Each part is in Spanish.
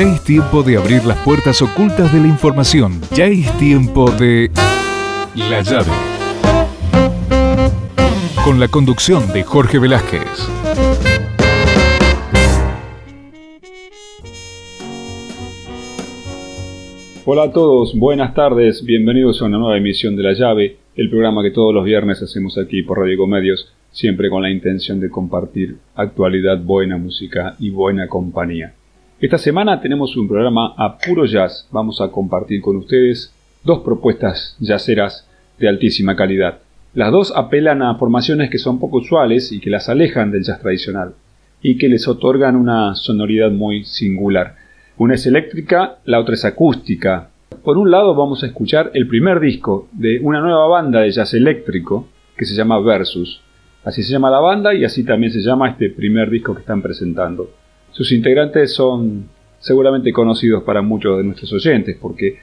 Ya es tiempo de abrir las puertas ocultas de la información. Ya es tiempo de... La llave. Con la conducción de Jorge Velázquez. Hola a todos, buenas tardes, bienvenidos a una nueva emisión de La Llave, el programa que todos los viernes hacemos aquí por Radio Comedios, siempre con la intención de compartir actualidad, buena música y buena compañía. Esta semana tenemos un programa a puro jazz. Vamos a compartir con ustedes dos propuestas jazzeras de altísima calidad. Las dos apelan a formaciones que son poco usuales y que las alejan del jazz tradicional y que les otorgan una sonoridad muy singular. Una es eléctrica, la otra es acústica. Por un lado vamos a escuchar el primer disco de una nueva banda de jazz eléctrico que se llama Versus. Así se llama la banda y así también se llama este primer disco que están presentando. Sus integrantes son seguramente conocidos para muchos de nuestros oyentes, porque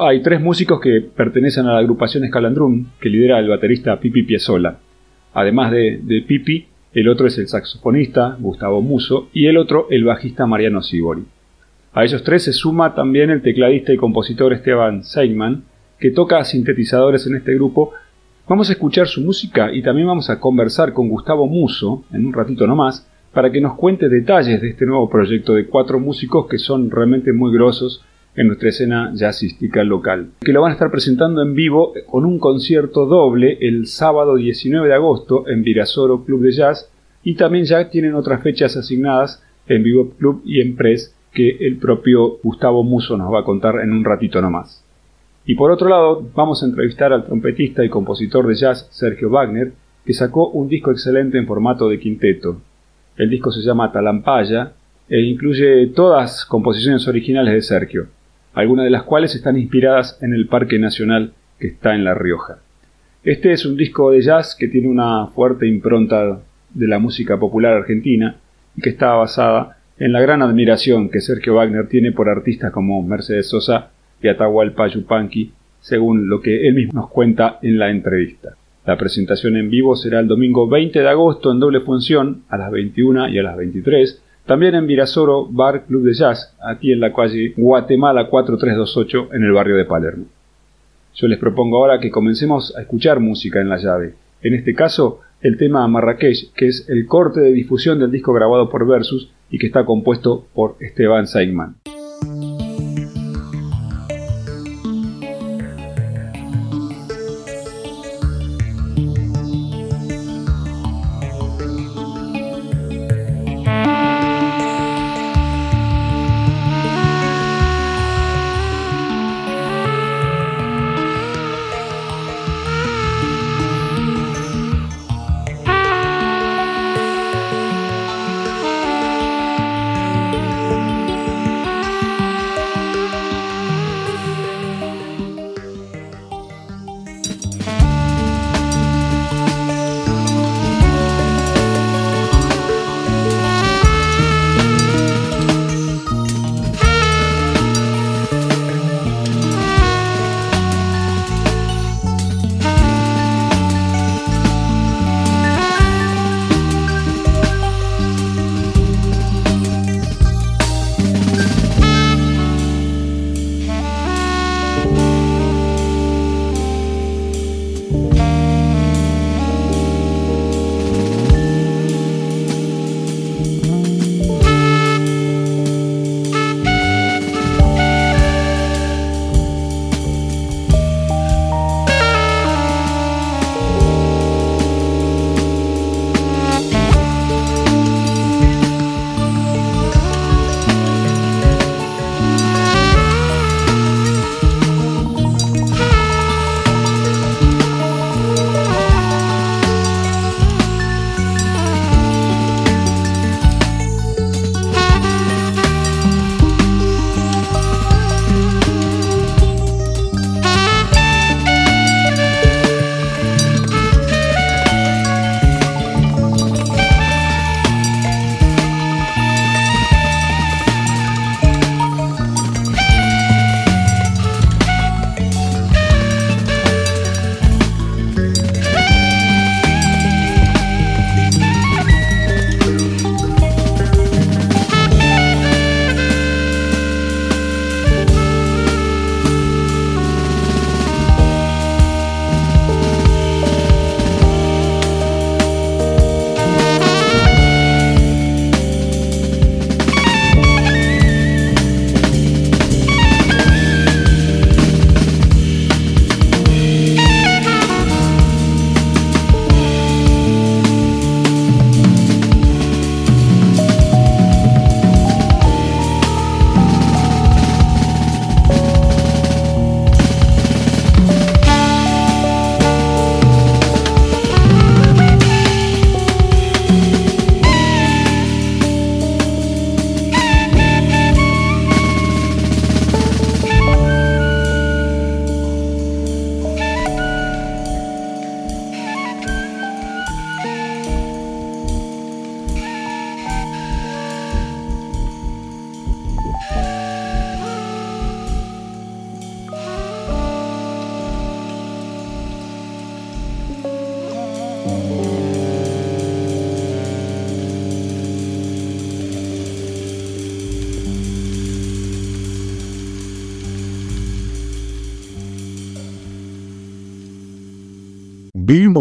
hay tres músicos que pertenecen a la agrupación Escalandrum, que lidera el baterista Pipi Piazzolla. Además de, Pipi, el otro es el saxofonista Gustavo Muso y el otro el bajista Mariano Sibori. A ellos tres se suma también el tecladista y compositor Esteban Seigman, que toca sintetizadores en este grupo. Vamos a escuchar su música y también vamos a conversar con Gustavo Muso en un ratito nomás para que nos cuente detalles de este nuevo proyecto de cuatro músicos que son realmente muy grosos en nuestra escena jazzística local, que lo van a estar presentando en vivo con un concierto doble el sábado 19 de agosto en Virasoro Club de Jazz y también ya tienen otras fechas asignadas en Vivo Club y en Press que el propio Gustavo Muso nos va a contar en un ratito nomás. Y por otro lado, vamos a entrevistar al trompetista y compositor de jazz Sergio Wagner, que sacó un disco excelente en formato de quinteto, el disco se llama Talampaya e incluye todas composiciones originales de Sergio, algunas de las cuales están inspiradas en el Parque Nacional que está en La Rioja. Este es un disco de jazz que tiene una fuerte impronta de la música popular argentina y que está basada en la gran admiración que Sergio Wagner tiene por artistas como Mercedes Sosa y Atahualpa Yupanqui, según lo que él mismo nos cuenta en la entrevista. La presentación en vivo será el domingo 20 de agosto en doble función a las 21 y a las 23. También en Virasoro Bar Club de Jazz, aquí en la calle Guatemala 4328 en el barrio de Palermo. Yo les propongo ahora que comencemos a escuchar música en la llave. En este caso, el tema Marrakech, que es el corte de difusión del disco grabado por Versus y que está compuesto por Esteban Seigman.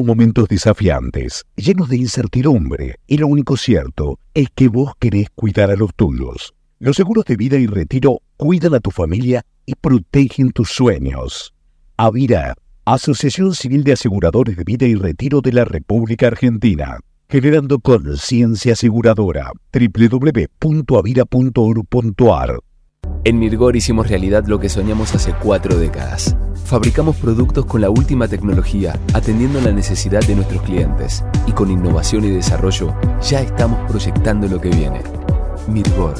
Momentos desafiantes, llenos de incertidumbre, y lo único cierto es que vos querés cuidar a los tuyos. Los seguros de vida y retiro cuidan a tu familia y protegen tus sueños. Avira, Asociación Civil de Aseguradores de Vida y Retiro de la República Argentina, generando conciencia aseguradora. www.avira.org.ar En Mirgor hicimos realidad lo que soñamos hace cuatro décadas. Fabricamos productos con la última tecnología, atendiendo la necesidad de nuestros clientes. Y con innovación y desarrollo, ya estamos proyectando lo que viene. Mirgor,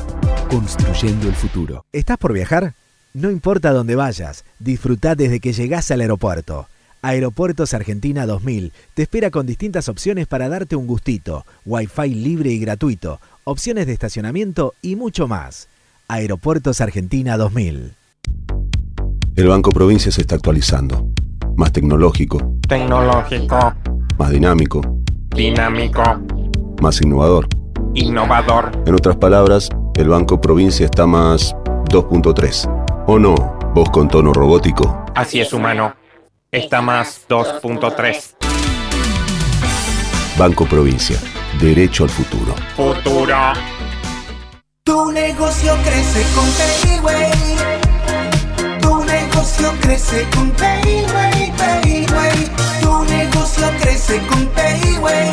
construyendo el futuro. ¿Estás por viajar? No importa dónde vayas, disfruta desde que llegás al aeropuerto. Aeropuertos Argentina 2000 te espera con distintas opciones para darte un gustito, wifi libre y gratuito, opciones de estacionamiento y mucho más. Aeropuertos Argentina 2000. El Banco Provincia se está actualizando. Más tecnológico. Tecnológico. Más dinámico. Dinámico. Más innovador. Innovador. En otras palabras, el Banco Provincia está más 2.3. ¿O no? Vos con tono robótico. Así es, humano. Está más 2.3. Banco Provincia. Derecho al futuro. Futuro. Tu negocio crece con Payway. Tu negocio crece con Payway, Payway. Tu negocio crece con Payway.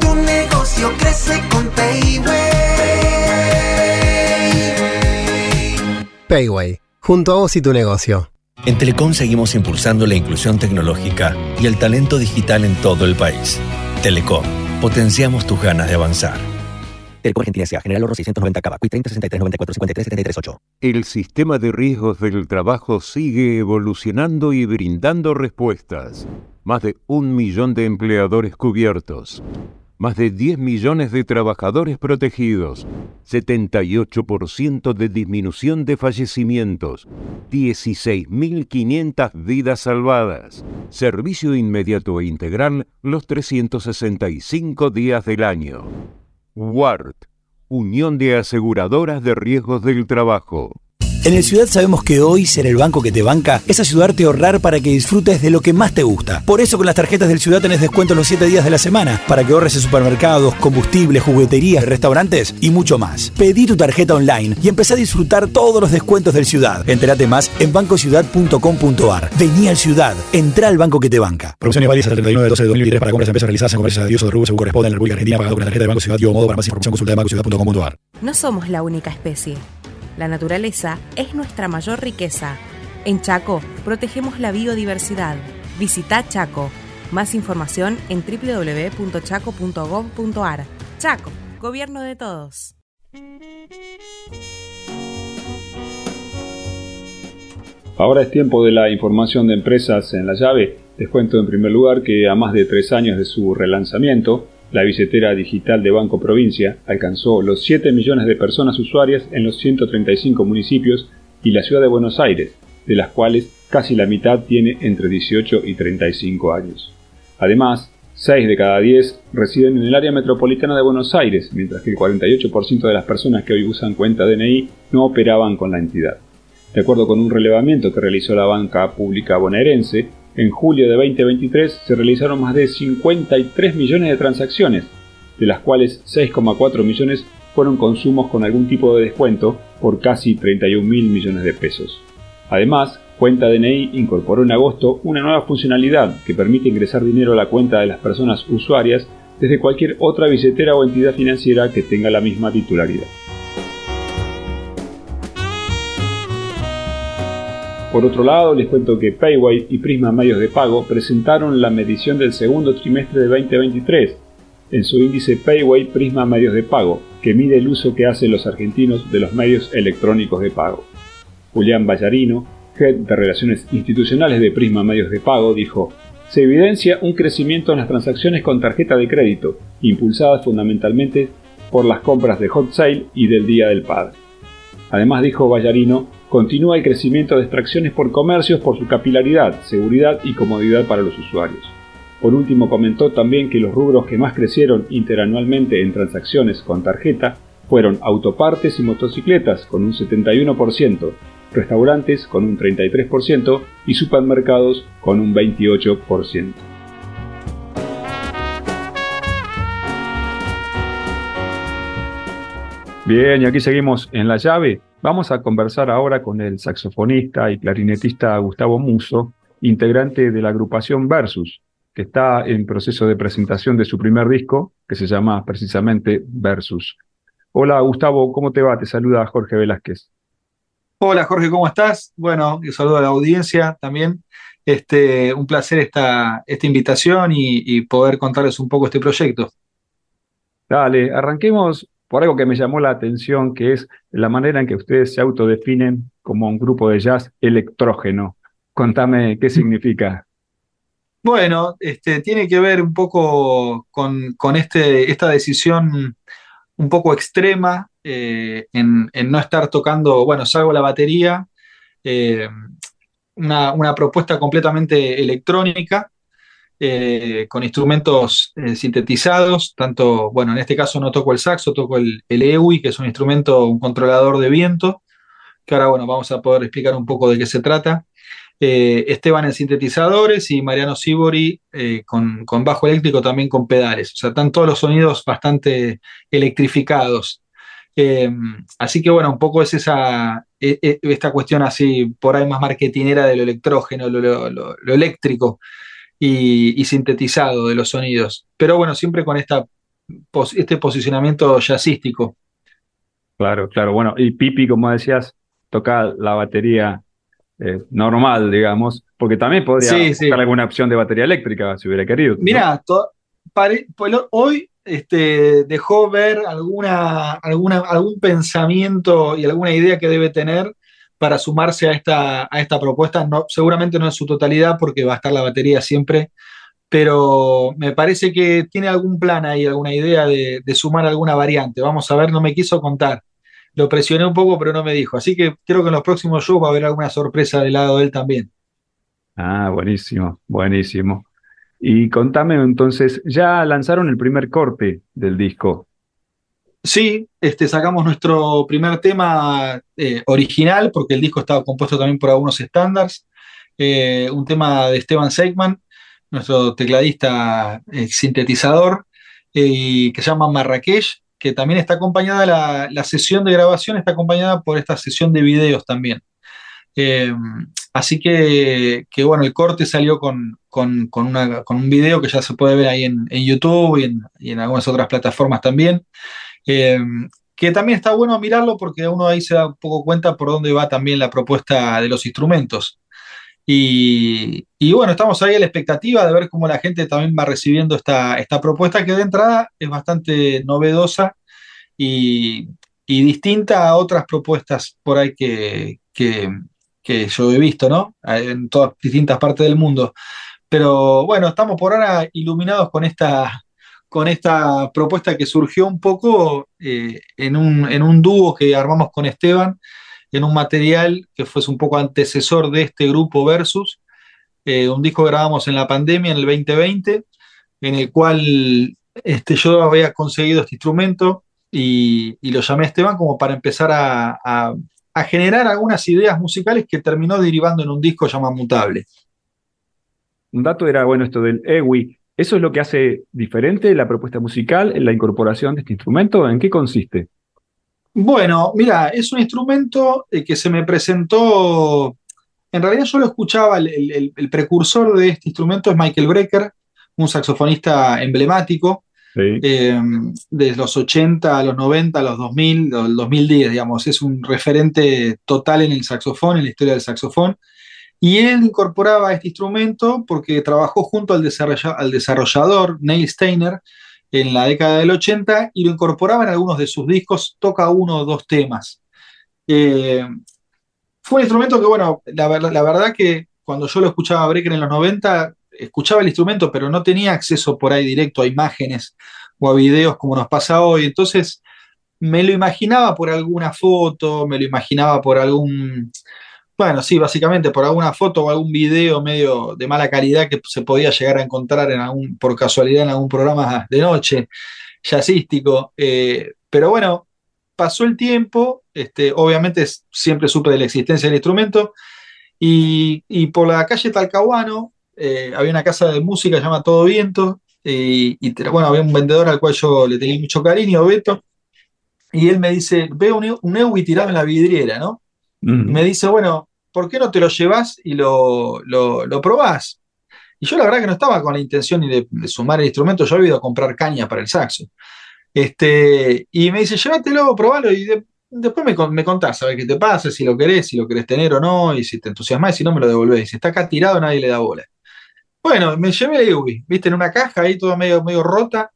Tu negocio crece con Payway. Payway, junto a vos y tu negocio. En Telecom seguimos impulsando la inclusión tecnológica y el talento digital en todo el país. Telecom, potenciamos tus ganas de avanzar. Telecom Argentina S.A. General Oro 690 Cava. 30 63 94 53 73 8. El sistema de riesgos del trabajo sigue evolucionando y brindando respuestas. Más de un millón de empleadores cubiertos. Más de 10 millones de trabajadores protegidos. 78% de disminución de fallecimientos. 16.500 vidas salvadas. Servicio inmediato e integral los 365 días del año. WART, Unión de Aseguradoras de Riesgos del Trabajo. En el Ciudad sabemos que hoy ser el banco que te banca es ayudarte a ahorrar para que disfrutes de lo que más te gusta. Por eso con las tarjetas del Ciudad tenés descuento los 7 días de la semana para que ahorres en supermercados, combustibles, jugueterías, restaurantes y mucho más. Pedí tu tarjeta online y empezá a disfrutar todos los descuentos del Ciudad. Entérate más en bancociudad.com.ar. Vení al Ciudad, entra al banco que te banca. Promociones válidas hasta el 31 de 12 de 2023 para compras de empresas realizadas en comercios de Dios o de rubro según corresponde en la República Argentina pagado con la tarjeta de Banco Ciudad y o modo para más información consulta de bancociudad.com.ar. No somos la única especie. La naturaleza es nuestra mayor riqueza. En Chaco protegemos la biodiversidad. Visita Chaco. Más información en www.chaco.gov.ar. Chaco, gobierno de todos. Ahora es tiempo de la información de empresas en la llave. Les cuento en primer lugar que a más de tres años de su relanzamiento, la billetera digital de Banco Provincia alcanzó los 7 millones de personas usuarias en los 135 municipios y la ciudad de Buenos Aires, de las cuales casi la mitad tiene entre 18 y 35 años. Además, 6 de cada 10 residen en el área metropolitana de Buenos Aires, mientras que el 48% de las personas que hoy usan cuenta DNI no operaban con la entidad. De acuerdo con un relevamiento que realizó la banca pública bonaerense, en julio de 2023 se realizaron más de 53 millones de transacciones, de las cuales 6,4 millones fueron consumos con algún tipo de descuento por casi 31 mil millones de pesos. Además, Cuenta DNI incorporó en agosto una nueva funcionalidad que permite ingresar dinero a la cuenta de las personas usuarias desde cualquier otra billetera o entidad financiera que tenga la misma titularidad. Por otro lado, les cuento que Payway y Prisma Medios de Pago presentaron la medición del segundo trimestre de 2023 en su índice Payway Prisma Medios de Pago, que mide el uso que hacen los argentinos de los medios electrónicos de pago. Julián Ballarino, Head de Relaciones Institucionales de Prisma Medios de Pago, dijo, se evidencia un crecimiento en las transacciones con tarjeta de crédito, impulsadas fundamentalmente por las compras de Hot Sale y del Día del Padre. Además dijo Ballarino, Continúa el crecimiento de extracciones por comercios por su capilaridad, seguridad y comodidad para los usuarios. Por último, comentó también que los rubros que más crecieron interanualmente en transacciones con tarjeta fueron autopartes y motocicletas con un 71%, restaurantes con un 33% y supermercados con un 28%. Bien, y aquí seguimos en la llave. Vamos a conversar ahora con el saxofonista y clarinetista Gustavo Muso, integrante de la agrupación Versus, que está en proceso de presentación de su primer disco, que se llama precisamente Versus. Hola Gustavo, ¿cómo te va? Te saluda Jorge Velázquez. Hola Jorge, ¿cómo estás? Bueno, y saludo a la audiencia también. Este, un placer esta, esta invitación y, y poder contarles un poco este proyecto. Dale, arranquemos por algo que me llamó la atención, que es la manera en que ustedes se autodefinen como un grupo de jazz electrógeno. Contame qué significa. Bueno, este, tiene que ver un poco con, este, esta decisión un poco extrema eh, en, no estar tocando, bueno, salgo la batería, eh, una, propuesta completamente electrónica, eh, con instrumentos eh, sintetizados, tanto, bueno, en este caso no toco el saxo, toco el, el EWI, que es un instrumento, un controlador de viento, que ahora, bueno, vamos a poder explicar un poco de qué se trata. Eh, Esteban en sintetizadores y Mariano Sibori con, con, bajo eléctrico también con pedales. O sea, están todos los sonidos bastante electrificados. Así que bueno, un poco es esa, e, e, esta cuestión así por ahí más marketinera de lo electrógeno, lo, lo, lo, lo eléctrico y, y, sintetizado de los sonidos. Pero bueno, siempre con esta, este posicionamiento jazzístico. Claro, claro. Bueno, y Pipi, como decías, toca la batería eh, normal, digamos, porque también podría sí, buscar sí. alguna opción de batería eléctrica si hubiera querido. Mira, ¿no? hoy este, dejó ver alguna, alguna, algún pensamiento y alguna idea que debe tener para sumarse a esta, a esta propuesta. No, seguramente no en su totalidad, porque va a estar la batería siempre, pero me parece que tiene algún plan ahí, alguna idea de, de sumar alguna variante. Vamos a ver, no me quiso contar lo presioné un poco, pero no me dijo. Así que creo que en los próximos shows va a haber alguna sorpresa del lado de él también. Ah, buenísimo, buenísimo. Y contame entonces, ¿ya lanzaron el primer corte del disco? Sí, este, sacamos nuestro primer tema eh, original, porque el disco estaba compuesto también por algunos estándares. Eh, un tema de Esteban Seigman, nuestro tecladista eh, sintetizador, que se llama Marrakech, que también está acompañada, la, la, sesión de grabación está acompañada por esta sesión de videos también. Eh, así que, bueno, el corte salió con, con, un video que ya se puede ver ahí en, YouTube y en, algunas otras plataformas también. Eh, que también está bueno mirarlo porque uno ahí se da un poco cuenta por dónde va también la propuesta de los instrumentos. Y, y, bueno, estamos ahí a la expectativa de ver cómo la gente también va recibiendo esta, esta propuesta que de entrada es bastante novedosa y, y distinta a otras propuestas por ahí que, que, que, yo he visto, ¿no? En todas distintas partes del mundo. Pero bueno, estamos por ahora iluminados con esta, con esta propuesta que surgió un poco eh, en, un, en un dúo que armamos con Esteban en un material que fuese un poco antecesor de este grupo Versus, eh, un disco que grabamos en la pandemia, en el 2020, en el cual este, yo había conseguido este instrumento y, y lo llamé a Esteban como para empezar a, a, a, generar algunas ideas musicales que terminó derivando en un disco llamado Mutable. Un dato era, bueno, esto del EWI. ¿Eso es lo que hace diferente la propuesta musical, en la incorporación de este instrumento? ¿En qué consiste? Bueno, mira, es un instrumento eh, que se me presentó. En realidad, yo lo escuchaba, el, el, el, precursor de este instrumento es Michael Brecker, un saxofonista emblemático, sí. eh, de los 80 a los 90, a los 2000, el 2010, digamos. Es un referente total en el saxofón, en la historia del saxofón. Y él incorporaba este instrumento porque trabajó junto al, desarrolla, al desarrollador Neil Steiner, en la década del 80 y lo incorporaba en algunos de sus discos, toca uno o dos temas. Eh, fue un instrumento que, bueno, la, la, verdad que cuando yo lo escuchaba a Brecker en los 90, escuchaba el instrumento, pero no tenía acceso por ahí directo a imágenes o a videos como nos pasa hoy. Entonces, me lo imaginaba por alguna foto, me lo imaginaba por algún, bueno, sí, básicamente por alguna foto o algún video medio de mala calidad que se podía llegar a encontrar en algún, por casualidad en algún programa de noche jazzístico. Eh, pero bueno, pasó el tiempo, este, obviamente siempre supe de la existencia del instrumento, y, y por la calle Talcahuano eh, había una casa de música llamada Todo Viento, y, bueno, había un vendedor al cual yo le tenía mucho cariño, Beto, y él me dice, veo un, un EWI tirado en la vidriera, ¿no? Me dice, bueno, ¿por qué no te lo llevas y lo, lo, lo probás? Y yo la verdad que no estaba con la intención ni de, sumar el instrumento, yo había ido a comprar caña para el saxo. Este, y me dice, llévatelo, probalo y después me, me contás, a ver qué te pasa, si lo querés, si lo querés tener o no, y si te entusiasmás, y si no me lo devolvés. Si está acá tirado, nadie le da bola. Bueno, me llevé el EWI, viste, en una caja ahí toda medio, medio rota,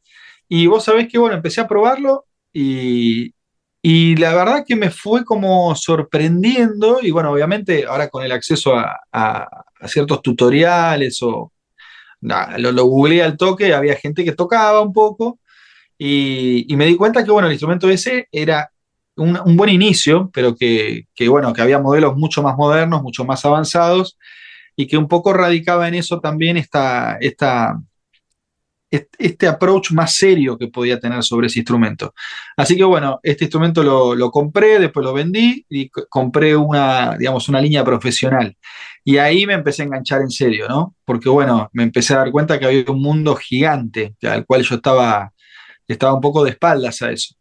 y vos sabés que, bueno, empecé a probarlo y, y la verdad que me fue como sorprendiendo, y bueno, obviamente ahora con el acceso a, ciertos tutoriales o lo, lo, googleé al toque, había gente que tocaba un poco, y, me di cuenta que bueno, el instrumento ese era un, buen inicio, pero que, que, bueno, que había modelos mucho más modernos, mucho más avanzados, y que un poco radicaba en eso también esta, esta este approach más serio que podía tener sobre ese instrumento. Así que bueno, este instrumento lo, compré, después lo vendí y compré una, digamos, una línea profesional. Y ahí me empecé a enganchar en serio, ¿no? Porque bueno, me empecé a dar cuenta que había un mundo gigante al cual yo estaba, estaba un poco de espaldas a eso.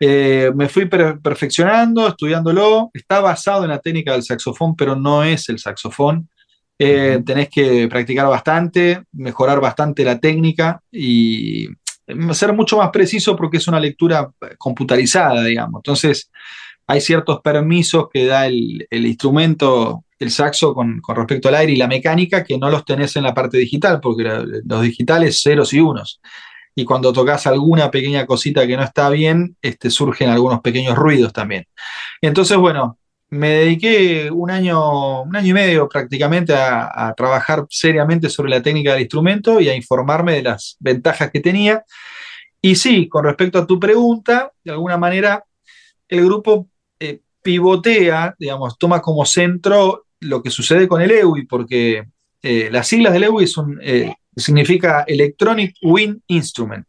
Eh, me fui perfeccionando, estudiándolo. Está basado en la técnica del saxofón, pero no es el saxofón. Eh, tenés que practicar bastante, mejorar bastante la técnica y ser mucho más preciso porque es una lectura computarizada, digamos. Entonces, hay ciertos permisos que da el, instrumento, el saxo, con, respecto al aire y la mecánica que no los tenés en la parte digital, porque los digitales ceros y unos. Y cuando tocas alguna pequeña cosita que no está bien, este, surgen algunos pequeños ruidos también. Entonces, bueno, me dediqué un año, un año y medio prácticamente a, trabajar seriamente sobre la técnica del instrumento y a informarme de las ventajas que tenía. Y sí, con respecto a tu pregunta, de alguna manera el grupo eh, pivotea, digamos, toma como centro lo que sucede con el EWI, porque eh, las siglas del EWI son, eh, significa Electronic Wind Instrument.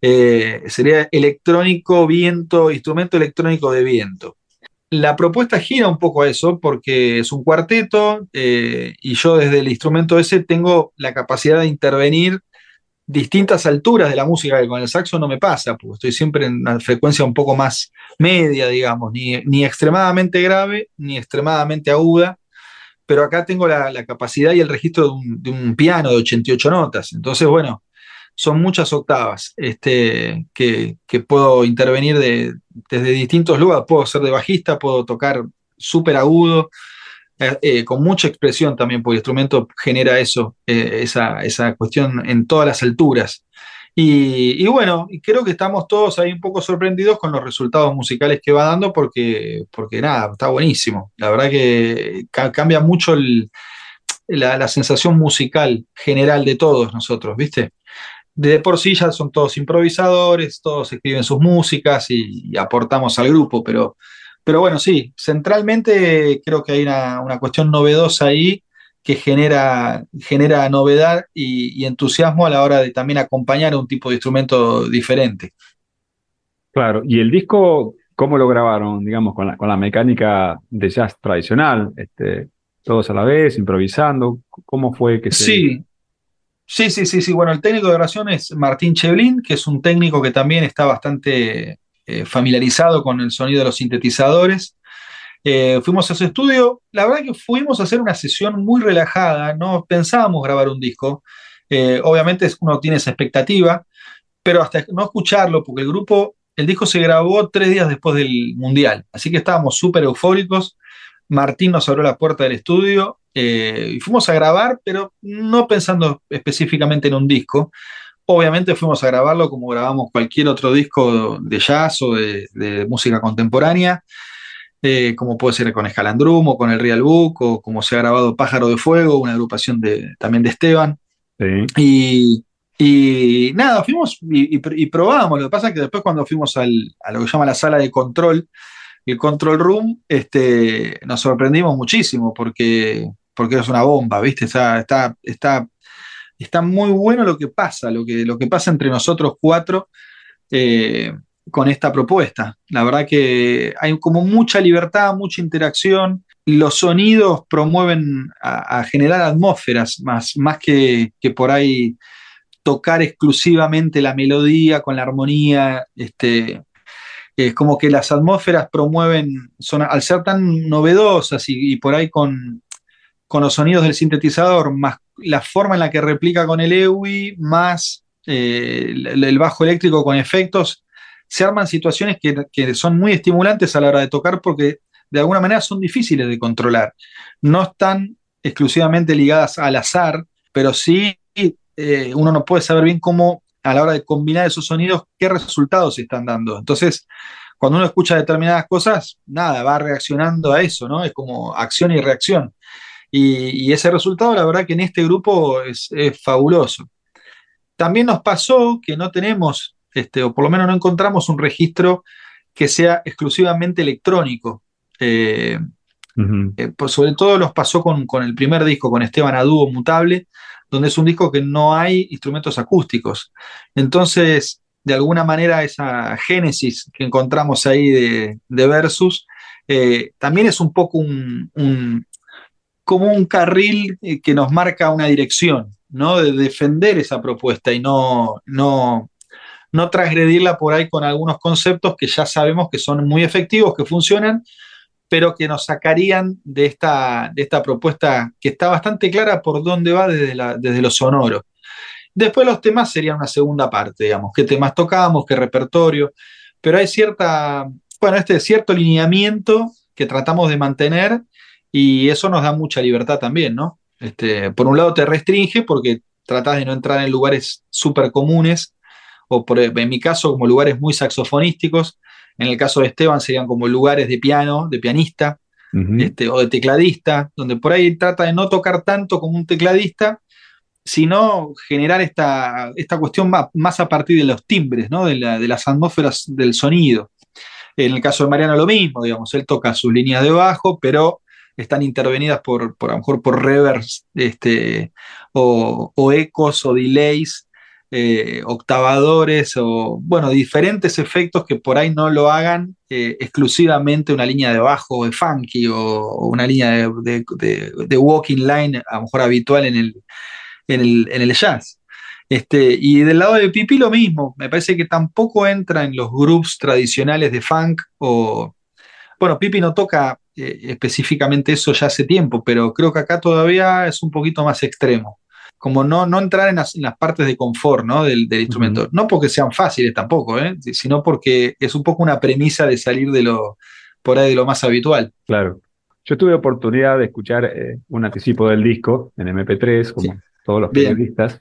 sería electrónico viento, instrumento electrónico de viento. La propuesta gira un poco a eso porque es un cuarteto eh, y yo desde el instrumento ese tengo la capacidad de intervenir distintas alturas de la música que con el saxo no me pasa, porque estoy siempre en una frecuencia un poco más media, digamos, ni, extremadamente grave ni extremadamente aguda, pero acá tengo la, capacidad y el registro de un, de un, piano de 88 notas. Entonces, bueno, son muchas octavas este, que, puedo intervenir desde distintos lugares. Puedo ser de bajista, puedo tocar súper agudo, eh, eh, con mucha expresión también, porque el instrumento genera eso, eh, esa, cuestión en todas las alturas. Y, bueno, creo que estamos todos ahí un poco sorprendidos con los resultados musicales que va dando, porque, porque nada, está buenísimo. La verdad que cambia mucho la, la sensación musical general de todos nosotros, ¿viste? De por sí ya son todos improvisadores, todos escriben sus músicas y, aportamos al grupo, pero, pero bueno, sí, centralmente creo que hay una, cuestión novedosa ahí que genera, genera novedad y, entusiasmo a la hora de también acompañar a un tipo de instrumento diferente. Claro, y el disco, ¿cómo lo grabaron, digamos, con la, con la mecánica de jazz tradicional? Este, todos a la vez, improvisando, ¿cómo fue que se... Sí, Sí, sí, sí, sí. Bueno, el técnico de grabación es Martín Cheblin, que es un técnico que también está bastante eh, familiarizado con el sonido de los sintetizadores. Eh, fuimos a su estudio. La verdad que fuimos a hacer una sesión muy relajada. No pensábamos grabar un disco. Eh, obviamente uno tiene esa expectativa, pero hasta no escucharlo, porque el grupo, el disco se grabó tres días después del Mundial. Así que estábamos súper eufóricos. Martín nos abrió la puerta del estudio eh, y fuimos a grabar, pero no pensando específicamente en un disco. Obviamente fuimos a grabarlo como grabamos cualquier otro disco de jazz o de, música contemporánea, eh, como puede ser con Escalandrum o con el Real Book, o como se ha grabado Pájaro de Fuego, una agrupación de, también de Esteban. Y, nada, fuimos y, probamos. Lo que pasa es que después cuando fuimos a lo que llama la sala de control, el control room, este, nos sorprendimos muchísimo porque porque es una bomba, ¿viste? Está, está, está, está muy bueno lo que pasa, lo que, lo que pasa entre nosotros cuatro. Eh, con esta propuesta. La verdad que hay como mucha libertad, mucha interacción. Los sonidos promueven a, generar atmósferas más, más que, que, por ahí tocar exclusivamente la melodía con la armonía. Este, es como que las atmósferas promueven, son, al ser tan novedosas y, por ahí con, con, los sonidos del sintetizador, más la forma en la que replica con el EWI, más eh, el, bajo eléctrico con efectos, se arman situaciones que, son muy estimulantes a la hora de tocar porque de alguna manera son difíciles de controlar. No están exclusivamente ligadas al azar, pero sí eh, uno no puede saber bien cómo a la hora de combinar esos sonidos, qué resultados se están dando. Entonces, cuando uno escucha determinadas cosas, nada, va reaccionando a eso, ¿no? Es como acción y reacción. Y, ese resultado, la verdad que en este grupo es, fabuloso. También nos pasó que no tenemos, este, o por lo menos no encontramos un registro que sea exclusivamente electrónico. Eh, eh, pues sobre todo nos pasó con, con, el primer disco, con Esteban Adubo Mutable, donde es un disco que no hay instrumentos acústicos. Entonces, de alguna manera, esa génesis que encontramos ahí de, Versus eh, también es un poco un, como un carril eh, que nos marca una dirección, ¿no? De defender esa propuesta y no, no, no transgredirla por ahí con algunos conceptos que ya sabemos que son muy efectivos, que funcionan, pero que nos sacarían de esta, de esta propuesta que está bastante clara por dónde va desde, desde lo sonoro. Después los temas serían una segunda parte, digamos, qué temas tocamos, qué repertorio, pero hay cierta, bueno, este cierto lineamiento que tratamos de mantener y eso nos da mucha libertad también, ¿no? Este, por un lado te restringe porque tratas de no entrar en lugares súper comunes, o por, en mi caso como lugares muy saxofonísticos, en el caso de Esteban serían como lugares de piano, de pianista, este, o de tecladista, donde por ahí trata de no tocar tanto como un tecladista, sino generar esta, esta cuestión más, a partir de los timbres, ¿no? de, las atmósferas del sonido. En el caso de Mariano lo mismo, digamos, él toca sus líneas de bajo, pero están intervenidas por, por a lo mejor por reverbs este, o, o ecos o delays eh, octavadores o, bueno, diferentes efectos que por ahí no lo hagan eh, exclusivamente una línea de bajo de funky o, una línea de, walking line, a lo mejor habitual en el, en el, jazz. Este, y del lado de Pipi lo mismo, me parece que tampoco entra en los grupos tradicionales de funk o... Bueno, Pipi no toca eh, específicamente eso ya hace tiempo, pero creo que acá todavía es un poquito más extremo como no, no entrar en las, partes de confort ¿no? del, instrumento. No porque sean fáciles tampoco, ¿eh? sino porque es un poco una premisa de salir de lo, por ahí de lo más habitual. Claro. Yo tuve oportunidad de escuchar eh, un anticipo del disco en MP3, como todos los periodistas,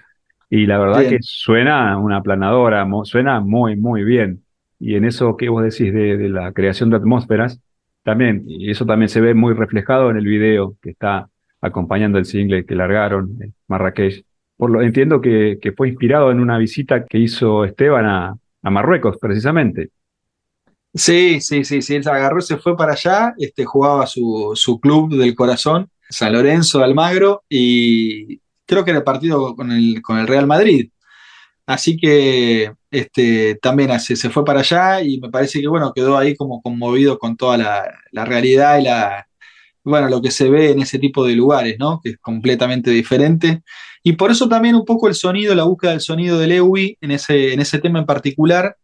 y la verdad que suena una aplanadora, suena muy, muy bien. Y en eso que vos decís de, de la creación de atmósferas, también, y eso también se ve muy reflejado en el video que está acompañando el single que largaron, Marrakech. Por lo entiendo que, fue inspirado en una visita que hizo Esteban a, Marruecos, precisamente. Sí, sí, sí, sí, él se agarró, se fue para allá, este, jugaba su, su club del corazón, San Lorenzo de Almagro, y creo que era el partido con el, con el Real Madrid. Así que este, también se, se fue para allá y me parece que bueno, quedó ahí como conmovido con toda la, la realidad y la, bueno, lo que se ve en ese tipo de lugares, ¿no? Que es completamente diferente. Y por eso también un poco el sonido, la búsqueda del sonido de Lewy en ese, en ese tema en particular,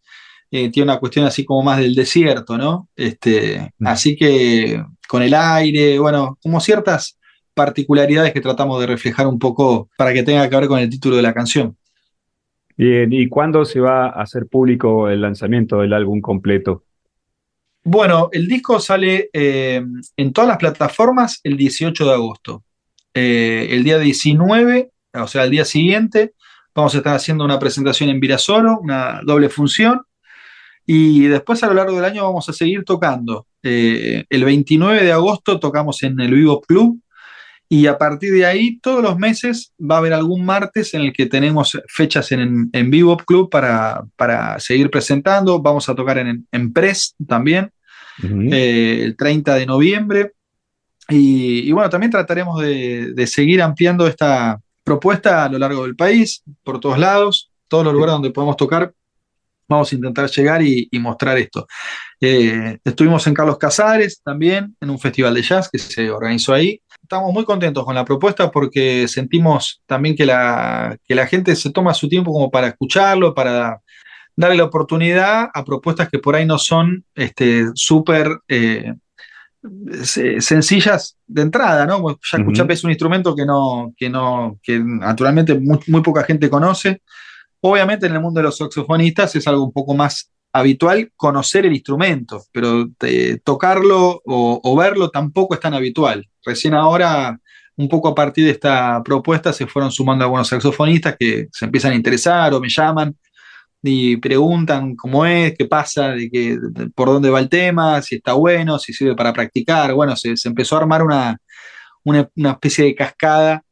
eh, tiene una cuestión así como más del desierto, ¿no? Este, mm. Así que con el aire, bueno, como ciertas particularidades que tratamos de reflejar un poco para que tenga que ver con el título de la canción. Bien, ¿y cuándo se va a hacer público el lanzamiento del álbum completo? Bueno, el disco sale eh, en todas las plataformas el 18 de agosto. Eh, el día 19, o sea, el día siguiente, vamos a estar haciendo una presentación en Virasoro, una doble función. Y después a lo largo del año vamos a seguir tocando. Eh, el 29 de agosto tocamos en el Vivo Club. Y a partir de ahí, todos los meses va a haber algún martes en el que tenemos fechas en, en Vivo Club para, para, seguir presentando. Vamos a tocar en, en Press también, eh, el 30 de noviembre. Y, bueno, también trataremos de, seguir ampliando esta propuesta a lo largo del país, por todos lados, todos los lugares donde podamos tocar. vamos a intentar llegar y, y mostrar esto. Eh, estuvimos en Carlos Casares también, en un festival de jazz que se organizó ahí. Estamos muy contentos con la propuesta porque sentimos también que la, que la gente se toma su tiempo como para escucharlo, para darle la oportunidad a propuestas que por ahí no son este, súper eh, se- sencillas de entrada, ¿no? Ya Ujú. escuchás un instrumento que no, que no, que naturalmente muy, muy poca gente conoce. Obviamente en el mundo de los saxofonistas es algo un poco más habitual conocer el instrumento, pero eh, tocarlo o, o verlo tampoco es tan habitual. Recién ahora, un poco a partir de esta propuesta, se fueron sumando algunos saxofonistas que se empiezan a interesar o me llaman y preguntan cómo es, qué pasa, de qué, de- por dónde va el tema, si está bueno, si sirve para practicar. Bueno, se, se empezó a armar una, una, especie de cascada,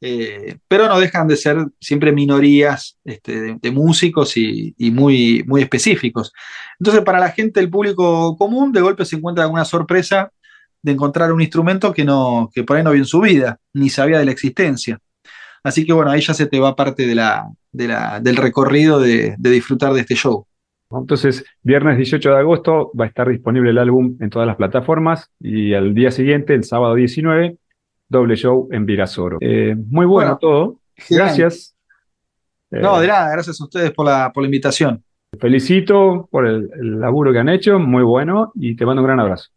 eh, pero no dejan de ser siempre minorías este, de, músicos y, y muy, muy específicos. Entonces, para la gente, el público común, de golpe se encuentra con una sorpresa de encontrar un instrumento que, no, que por ahí no vio en su vida, ni sabía de la existencia. Así que bueno, ahí ya se te va parte de la, de la- del recorrido de, de disfrutar de este show. Entonces, viernes 18 de agosto va a estar disponible el álbum en todas las plataformas y al día siguiente, el sábado 19, doble show en Virasoro. Eh, muy bueno, Bueno, todo. genial. Gracias. Eh, No, de nada, gracias a ustedes por la, por la invitación. Felicito por el, el laburo que han hecho, muy bueno, y te mando un gran abrazo.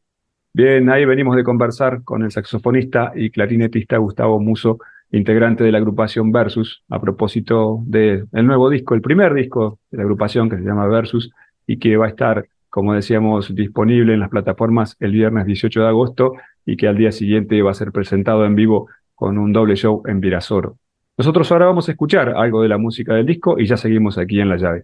Bien, ahí venimos de conversar con el saxofonista y clarinetista Gustavo Muso, integrante de la agrupación Versus, a propósito del nuevo disco, el primer disco de la agrupación que se llama Versus y que va a estar, como decíamos, disponible en las plataformas el viernes 18 de agosto y que al día siguiente va a ser presentado en vivo con un doble show en Virasoro. Nosotros ahora vamos a escuchar algo de la música del disco y ya seguimos aquí en La Llave.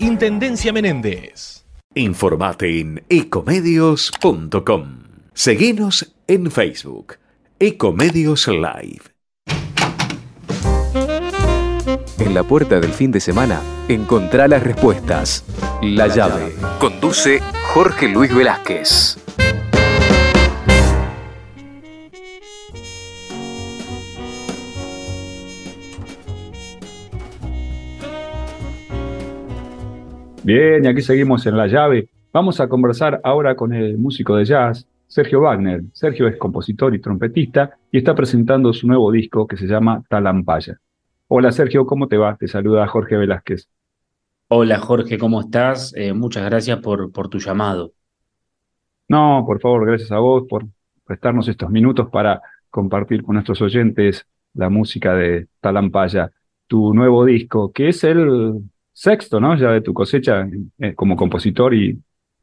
Intendencia Menéndez. Informate en ecomedios.com. Seguinos en Facebook. Ecomedios Live. En la puerta del fin de semana, encontrá las respuestas. La llave. Conduce Jorge Luis Velázquez. Bien, y aquí seguimos en la llave. Vamos a conversar ahora con el músico de jazz, Sergio Wagner. Sergio es compositor y trompetista y está presentando su nuevo disco que se llama Talampaya. Hola Sergio, ¿cómo te va? Te saluda Jorge Velázquez. Hola Jorge, ¿cómo estás? Eh, muchas gracias por, por tu llamado. No, por favor, gracias a vos por prestarnos estos minutos para compartir con nuestros oyentes la música de Talampaya, tu nuevo disco, que es el sexto, ¿no? Ya de tu cosecha eh, como compositor y,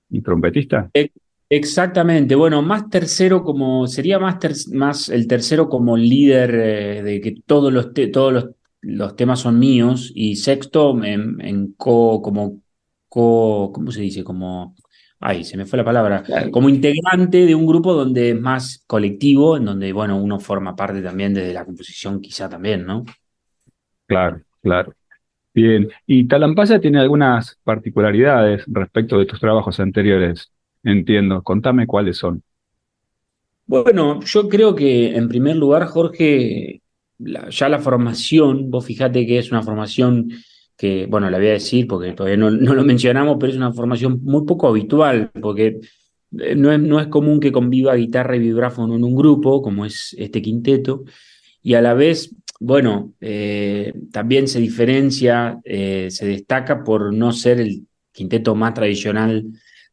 y trompetista. Exactamente, bueno, más tercero como, sería más, más el tercero como líder eh, de que todos los, todos los, los, temas son míos y sexto en, en, co, como, co, ¿cómo se dice? Como, ay, se me fue la palabra, como integrante de un grupo donde es más colectivo, en donde, bueno, uno forma parte también desde la composición quizá también, ¿no? Claro, claro. Bien, y Talampaya tiene algunas particularidades respecto de tus trabajos anteriores, entiendo. Contame cuáles son. Bueno, yo creo que en primer lugar, Jorge, ya la formación, vos fijate que es una formación que, bueno, la voy a decir porque todavía no, no lo mencionamos, pero es una formación muy poco habitual, porque eh, no es, no es común que conviva guitarra y vibráfono en un grupo, como es este quinteto, y a la vez bueno, eh, también se diferencia, eh, se destaca por no ser el quinteto más tradicional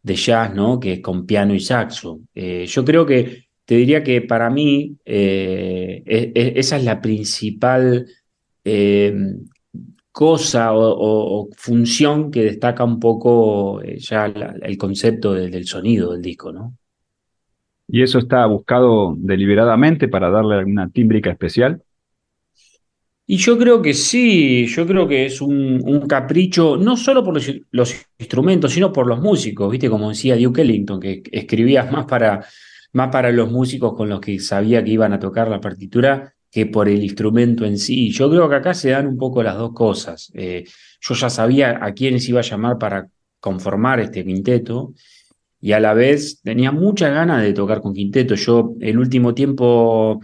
de jazz, ¿no? Que es con piano y saxo. Eh, yo creo que te diría que para mí e, e, esa es la principal cosa o, función que destaca un poco ya el concepto del sonido del disco, ¿no? ¿Y eso está buscado deliberadamente para darle alguna tímbrica especial? Y yo creo que sí, yo creo que es un, capricho, no solo por los, instrumentos, sino por los músicos, ¿viste? Como decía Duke Ellington, que escribías más para, más para los músicos con los que sabía que iban a tocar la partitura que por el instrumento en sí. Yo creo que acá se dan un poco las dos cosas. Eh, yo ya sabía a quiénes iba a llamar para conformar este quinteto y a la vez tenía muchas ganas de tocar con quinteto. Yo el último tiempo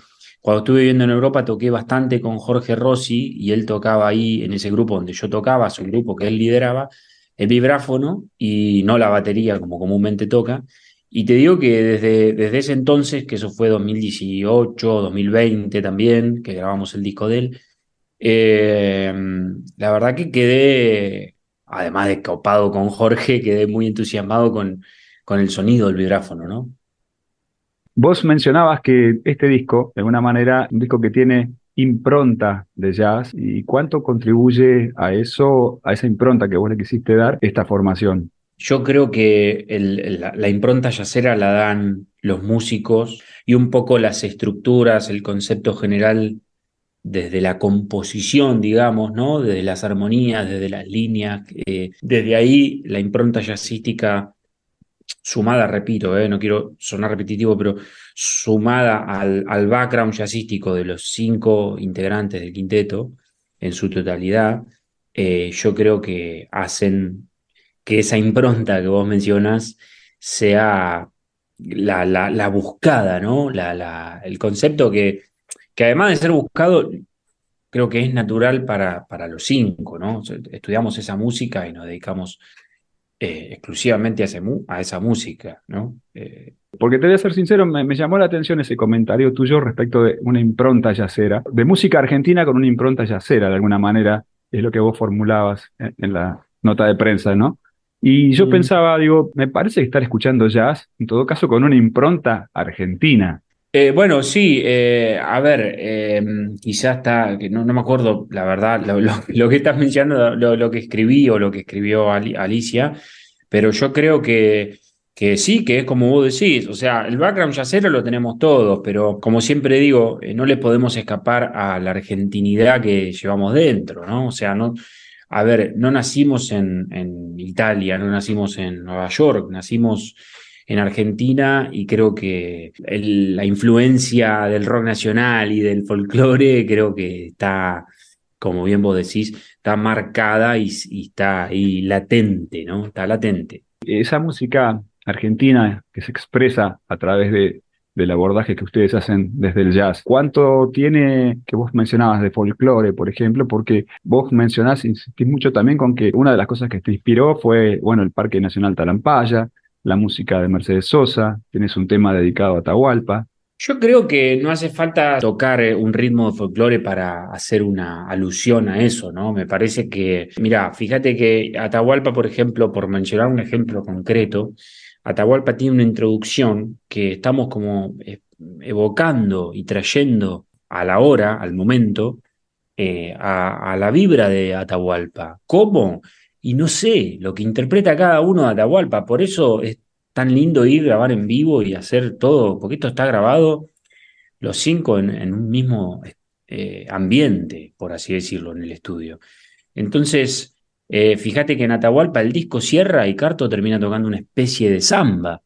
cuando estuve viviendo en Europa toqué bastante con Jorge Rossi y él tocaba ahí en ese grupo donde yo tocaba, su grupo que él lideraba, el vibráfono y no la batería como comúnmente toca. Y te digo que desde, desde ese entonces, que eso fue 2018, 2020 también, que grabamos el disco de él, eh, la verdad que quedé, además de copado con Jorge, quedé muy entusiasmado con, con el sonido del vibráfono, ¿no? Vos mencionabas que este disco, de alguna manera, un disco que tiene impronta de jazz y cuánto contribuye a eso, a esa impronta que vos le quisiste dar, esta formación. Yo creo que la, impronta jazzera la dan los músicos y un poco las estructuras, el concepto general desde la composición, digamos, ¿no? Desde las armonías, desde las líneas. Eh, desde ahí la impronta jazzística sumada, repito, eh, no quiero sonar repetitivo, pero sumada al, al, background jazzístico de los cinco integrantes del quinteto en su totalidad, eh, yo creo que hacen que esa impronta que vos mencionas sea la, la, buscada, ¿no? La, el concepto que, que además de ser buscado, creo que es natural para, para los cinco, ¿no? Estudiamos esa música y nos dedicamos eh, exclusivamente a, esa música, ¿no? Eh, Porque te voy a ser sincero, me, llamó la atención ese comentario tuyo respecto de una impronta yacera, de música argentina con una impronta yacera de alguna manera, es lo que vos formulabas en, en la nota de prensa, ¿no? Y yo Mm. pensaba, digo, me parece que estar escuchando jazz, en todo caso, con una impronta argentina. Eh, bueno, sí, eh, a ver, eh, quizás está, que no, me acuerdo, la verdad, lo, que estás mencionando, lo, que escribí o lo que escribió Ali- Alicia, pero yo creo que, que sí, que es como vos decís, o sea, el background yacero lo tenemos todos, pero como siempre digo, eh, no le podemos escapar a la argentinidad que llevamos dentro, ¿no? O sea, no, a ver, no nacimos en, en Italia, no nacimos en Nueva York, nacimos en Argentina y creo que el- la influencia del rock nacional y del folclore creo que está, como bien vos decís, está marcada y, y está ahí latente, ¿no? Está latente. Esa música argentina que se expresa a través de, del abordaje que ustedes hacen desde el jazz, ¿cuánto tiene que vos mencionabas de folclore, por ejemplo? Porque vos mencionás, insistís mucho también con que una de las cosas que te inspiró fue, bueno, el Parque Nacional Talampaya, la música de Mercedes Sosa, tienes un tema dedicado a Atahualpa. Yo creo que no hace falta tocar eh, un ritmo de folclore para hacer una alusión a eso, ¿no? Me parece que, mira, fíjate que Atahualpa, por ejemplo, por mencionar un ejemplo concreto, Atahualpa tiene una introducción que estamos como eh, evocando y trayendo a la hora, al momento, eh, a, a la vibra de Atahualpa. ¿Cómo? Y no sé, lo que interpreta cada uno de Atahualpa. Por eso es tan lindo ir, grabar en vivo y hacer todo, porque esto está grabado los cinco en, un mismo eh, ambiente, por así decirlo, en el estudio. Entonces, eh, fíjate que en Atahualpa el disco cierra y Carto termina tocando una especie de samba.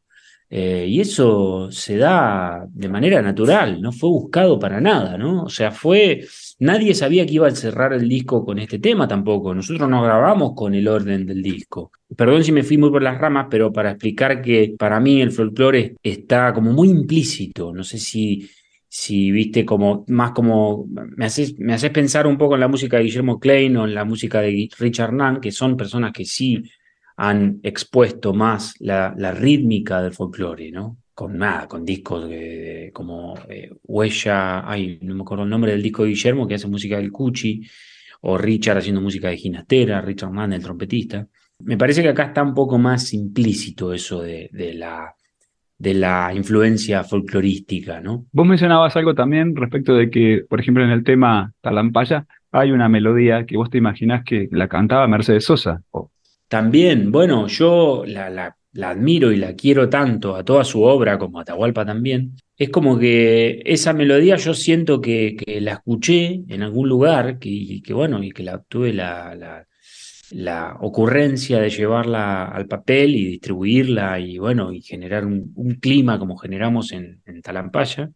Eh, y eso se da de manera natural, no fue buscado para nada, ¿no? O sea, fue. Nadie sabía que iba a cerrar el disco con este tema tampoco. Nosotros no grabamos con el orden del disco. Perdón si me fui muy por las ramas, pero para explicar que para mí el folclore está como muy implícito. No sé si, si viste como más como. Me haces, me haces pensar un poco en la música de Guillermo Klein o en la música de Richard Nunn, que son personas que sí han expuesto más la, rítmica del folclore, ¿no? Con nada, con discos como eh, Huella, ay, no me acuerdo el nombre del disco de Guillermo, que hace música del Cuchi, o Richard haciendo música de Ginastera, Richard Mann, el trompetista. Me parece que acá está un poco más implícito eso de, de la, de la influencia folclorística, ¿no? Vos mencionabas algo también respecto de que, por ejemplo, en el tema Talampaya hay una melodía que vos te imaginás que la cantaba Mercedes Sosa. o- También, bueno, yo la, la- la admiro y la quiero tanto a toda su obra como a Atahualpa también. Es como que esa melodía yo siento que, que la escuché en algún lugar que, y que bueno, y que la tuve la, la, la ocurrencia de llevarla al papel y distribuirla y bueno, y generar un, un clima como generamos en, Talampaya,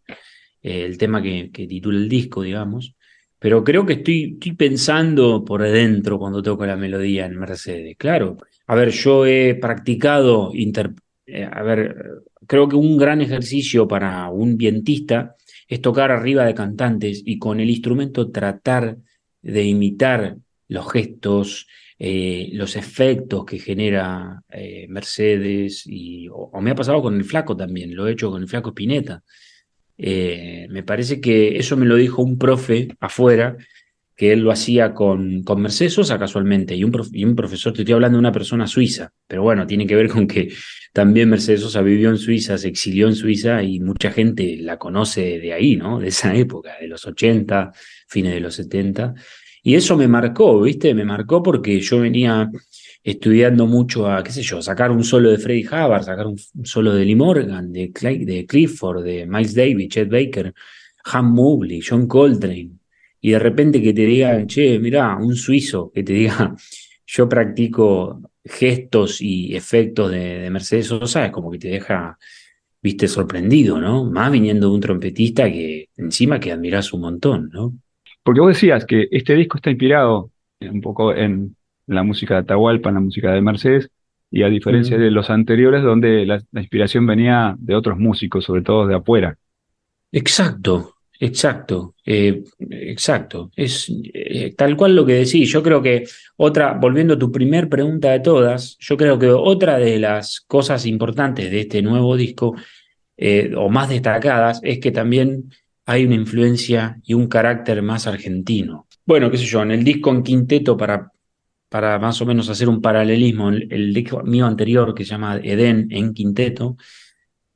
eh, el tema que, que titula el disco, digamos. Pero creo que estoy, estoy pensando por adentro cuando toco la melodía en Mercedes. Claro, a ver, yo he practicado, eh, a ver, creo que un gran ejercicio para un vientista es tocar arriba de cantantes y con el instrumento tratar de imitar los gestos, eh, los efectos que genera eh, Mercedes, y, o, o me ha pasado con el flaco también, lo he hecho con el flaco Spinetta. Eh, me parece que eso me lo dijo un profe afuera, que él lo hacía con, con Mercedes Sosa casualmente, y un, y un profesor, te estoy hablando de una persona suiza, pero bueno, tiene que ver con que también Mercedes Sosa vivió en Suiza, se exilió en Suiza y mucha gente la conoce de ahí, ¿no? De esa época, de los 80, fines de los 70. Y eso me marcó, ¿viste? Me marcó porque yo venía estudiando mucho a, qué sé yo, sacar un solo de Freddie Hubbard, sacar un, solo de Lee Morgan, de, Clay- de Clifford, de Miles Davis, Chet Baker, Han Mobley, John Coltrane, y de repente que te digan, che, mirá, un suizo que te diga, yo practico gestos y efectos de, de Mercedes Sosa, es como que te deja, viste, sorprendido, ¿no? Más viniendo de un trompetista que encima que admirás un montón, ¿no? Porque vos decías que este disco está inspirado un poco en la música de Atahualpa, en la música de Mercedes, y a diferencia de los anteriores, donde la, la inspiración venía de otros músicos, sobre todo de afuera. Exacto, exacto, eh, exacto. Es eh, tal cual lo que decís. Yo creo que otra, volviendo a tu primer pregunta de todas, yo creo que otra de las cosas importantes de este nuevo disco, eh, o más destacadas, es que también hay una influencia y un carácter más argentino. Bueno, qué sé yo, en el disco en quinteto para, para más o menos hacer un paralelismo, el, disco mío anterior que se llama Edén en quinteto,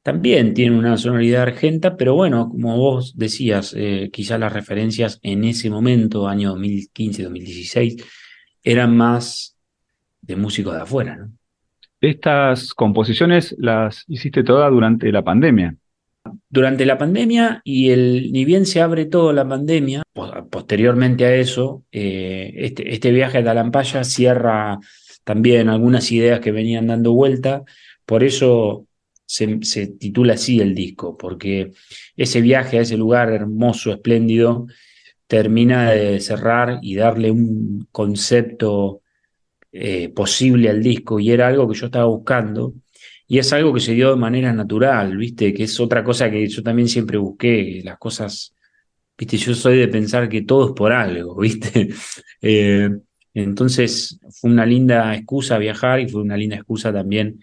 también tiene una sonoridad argenta, pero bueno, como vos decías, eh, quizás las referencias en ese momento, año 2015-2016, eran más de músicos de afuera. Estas composiciones las hiciste todas durante la pandemia. Durante la pandemia, y el, ni bien se abre toda la pandemia, posteriormente a eso, eh, este, este viaje a Talampaya cierra también algunas ideas que venían dando vuelta, por eso se, titula así el disco, porque ese viaje a ese lugar hermoso, espléndido, termina de cerrar y darle un concepto eh, posible al disco. Y era algo que yo estaba buscando y es algo que se dio de manera natural, ¿viste? Que es otra cosa que yo también siempre busqué, las cosas, ¿viste? Yo soy de pensar que todo es por algo, ¿viste? Eh, entonces fue una linda excusa viajar y fue una linda excusa también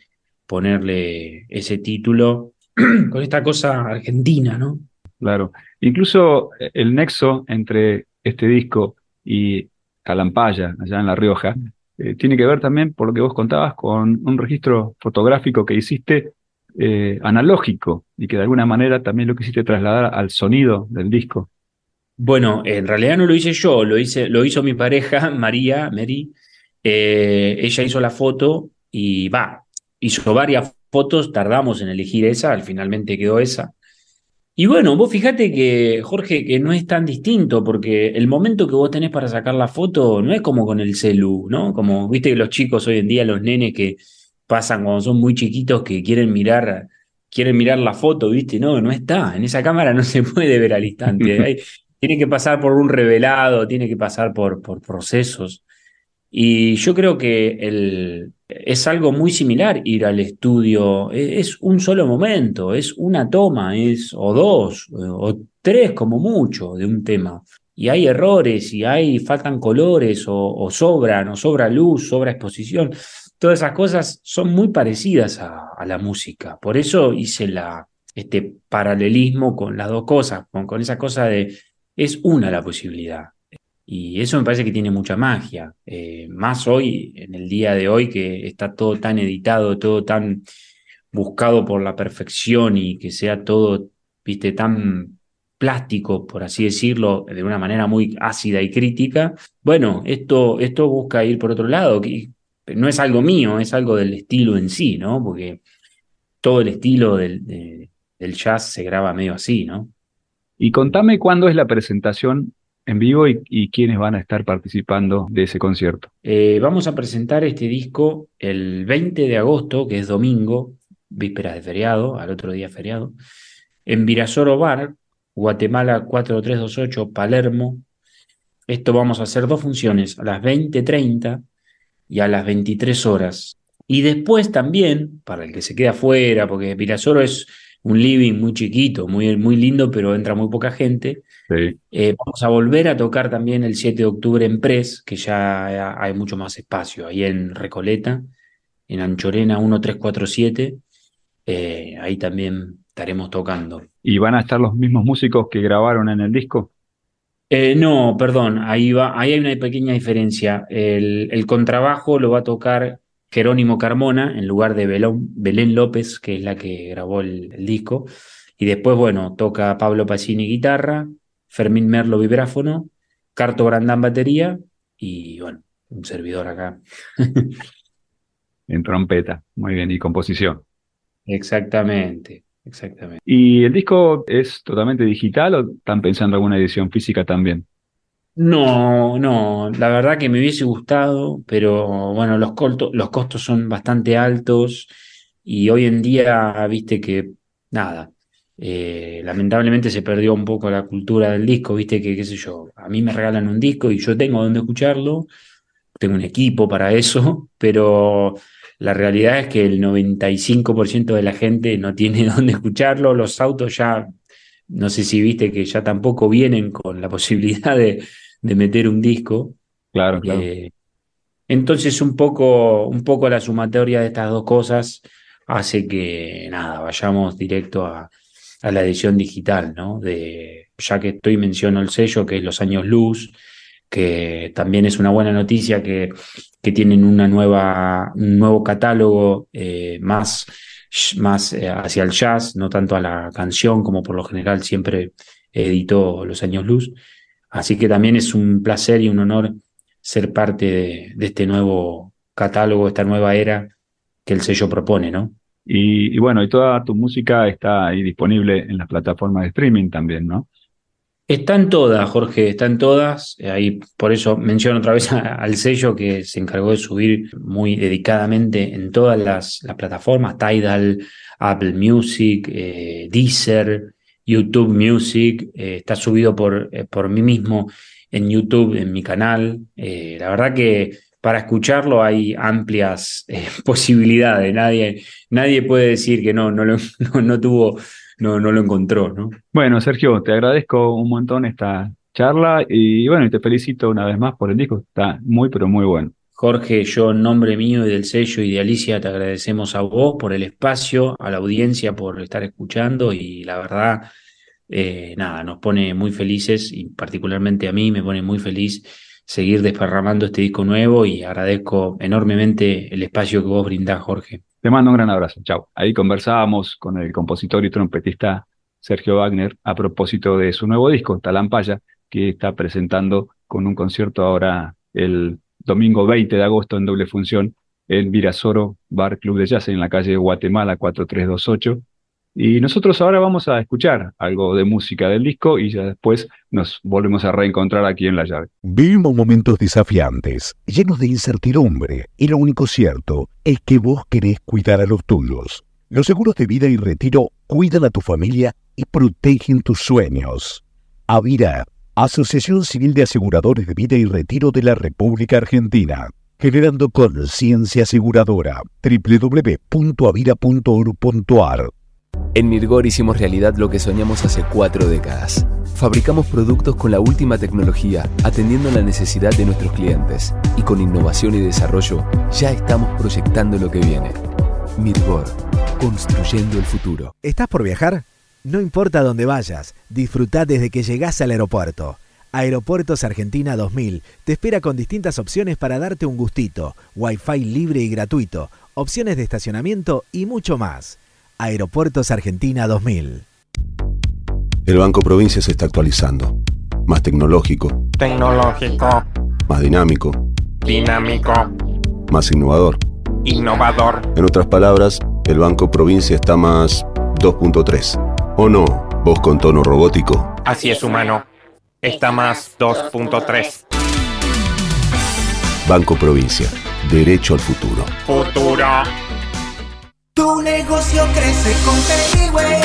ponerle ese título con esta cosa argentina, ¿no? Claro. Incluso eh, el nexo entre este disco y Calampaya, allá en La Rioja, eh, tiene que ver también, por lo que vos contabas, con un registro fotográfico que hiciste eh, analógico y que de alguna manera también lo quisiste trasladar al sonido del disco. Bueno, en realidad no lo hice yo, lo, hice, lo hizo mi pareja, María, Mary. Eh, ella hizo la foto y va, hizo varias fotos, tardamos en elegir esa, al finalmente quedó esa. Y bueno, vos fíjate que, Jorge, que no es tan distinto, porque el momento que vos tenés para sacar la foto no es como con el celu, ¿no? Como, viste que los chicos hoy en día, los nenes que pasan cuando son muy chiquitos, que quieren mirar, quieren mirar la foto, viste, no, no está. En esa cámara no se puede ver al instante. tiene que pasar por un revelado, tiene que pasar por, por procesos. Y yo creo que el, es algo muy similar ir al estudio. E, es un solo momento, es una toma, es o dos, o tres como mucho de un tema. Y hay errores, y hay, faltan colores, o, sobran, o sobra luz, sobra exposición. Todas esas cosas son muy parecidas a, la música. Por eso hice la, este paralelismo con las dos cosas, con esa cosa de es una la posibilidad. Y eso me parece que tiene mucha magia. Eh, más hoy, en el día de hoy, que está todo tan editado, todo tan buscado por la perfección y que sea todo, viste, tan plástico, por así decirlo, de una manera muy ácida y crítica. Bueno, esto, esto busca ir por otro lado, que no es algo mío, es algo del estilo en sí, ¿no? Porque todo el estilo del, del jazz se graba medio así, ¿no? Y contame cuándo es la presentación en vivo y, quiénes van a estar participando de ese concierto. Eh, vamos a presentar este disco el 20 de agosto, que es domingo, vísperas de feriado, al otro día feriado, en Virasoro Bar, Guatemala 4328, Palermo. Esto vamos a hacer dos funciones, a las 20.30 y a las 23 horas. Y después también, para el que se queda afuera, porque Virasoro es un living muy chiquito, muy, muy lindo, pero entra muy poca gente. Eh, vamos a volver a tocar también el 7 de octubre en Pres, que ya hay mucho más espacio, ahí en Recoleta, en Anchorena 1347. Eh, ahí también estaremos tocando. ¿Y van a estar los mismos músicos que grabaron en el disco? Eh, no, perdón, ahí, va, ahí hay una pequeña diferencia. El, el contrabajo lo va a tocar Jerónimo Carmona en lugar de Belén, López, que es la que grabó el, disco. Y después, bueno, toca Pablo Pacini guitarra, Fermín Merlo vibráfono, Carto Brandán batería y, bueno, un servidor acá. en trompeta, muy bien, y composición. Exactamente, exactamente. ¿Y el disco es totalmente digital o están pensando alguna edición física también? No, no, la verdad que me hubiese gustado, pero bueno, los, los costos son bastante altos y hoy en día, viste que, nada, eh, lamentablemente se perdió un poco la cultura del disco, viste que, qué sé yo, a mí me regalan un disco y yo tengo donde escucharlo, tengo un equipo para eso, pero la realidad es que el 95% de la gente no tiene donde escucharlo, los autos ya, no sé si viste que ya tampoco vienen con la posibilidad de de meter un disco. Claro, claro. Eh, entonces, un poco, un poco la sumatoria de estas dos cosas hace que, nada, vayamos directo a, la edición digital, ¿no? De, ya que estoy menciono el sello, que es Los Años Luz, que también es una buena noticia que, que tienen una nueva, un nuevo catálogo eh, más, más eh, hacia el jazz, no tanto a la canción como por lo general siempre editó Los Años Luz. Así que también es un placer y un honor ser parte de, de este nuevo catálogo, esta nueva era que el sello propone, ¿no? Y, bueno, y toda tu música está ahí disponible en las plataformas de streaming también, ¿no? Están todas, Jorge, están todas. Ahí por eso menciono otra vez al sello que se encargó de subir muy dedicadamente en todas las, plataformas, Tidal, Apple Music, eh, Deezer, YouTube Music. Eh, está subido por, eh, por mí mismo en YouTube, en mi canal. la verdad que para escucharlo hay amplias posibilidades. Nadie, nadie puede decir que no, no, lo, no, no tuvo no, no lo encontró, ¿no? Bueno, Sergio, te agradezco un montón esta charla y bueno, y te felicito una vez más por el disco, está muy, pero muy bueno. Jorge, yo en nombre mío y del sello y de Alicia te agradecemos a vos por el espacio, a la audiencia por estar escuchando y la verdad, eh, nada, nos pone muy felices y particularmente a mí me pone muy feliz seguir desparramando este disco nuevo y agradezco enormemente el espacio que vos brindás, Jorge. Te mando un gran abrazo. Chao. Ahí conversábamos con el compositor y trompetista Sergio Wagner a propósito de su nuevo disco, Talampaya, que está presentando con un concierto ahora el domingo 20 de agosto en doble función en Virasoro Bar Club de Jazz en la calle Guatemala 4328 y nosotros ahora vamos a escuchar algo de música del disco y ya después nos volvemos a reencontrar aquí en La Llave. Vivimos momentos desafiantes, llenos de incertidumbre, y lo único cierto es que vos querés cuidar a los tuyos. Los seguros de vida y retiro cuidan a tu familia y protegen tus sueños. Avira, Asociación Civil de Aseguradores de Vida y Retiro de la República Argentina. Generando conciencia aseguradora. www.avira.org.ar en Mirgor hicimos realidad lo que soñamos hace cuatro décadas. Fabricamos productos con la última tecnología, atendiendo la necesidad de nuestros clientes. Y con innovación y desarrollo, ya estamos proyectando lo que viene. Mirgor, construyendo el futuro. ¿Estás por viajar? No importa dónde vayas, disfruta desde que llegás al aeropuerto. Aeropuertos Argentina 2000 te espera con distintas opciones para darte un gustito, wifi libre y gratuito, opciones de estacionamiento y mucho más. Aeropuertos Argentina 2000. El Banco Provincia se está actualizando. Más tecnológico. Tecnológico. Más dinámico. Dinámico. Más innovador. Innovador. En otras palabras, el Banco Provincia está más 2.3. ¿O no? Vos con tono robótico. Así es, humano. Está más 2.3. Banco Provincia. Derecho al futuro. Futuro. Tu negocio crece con Payway.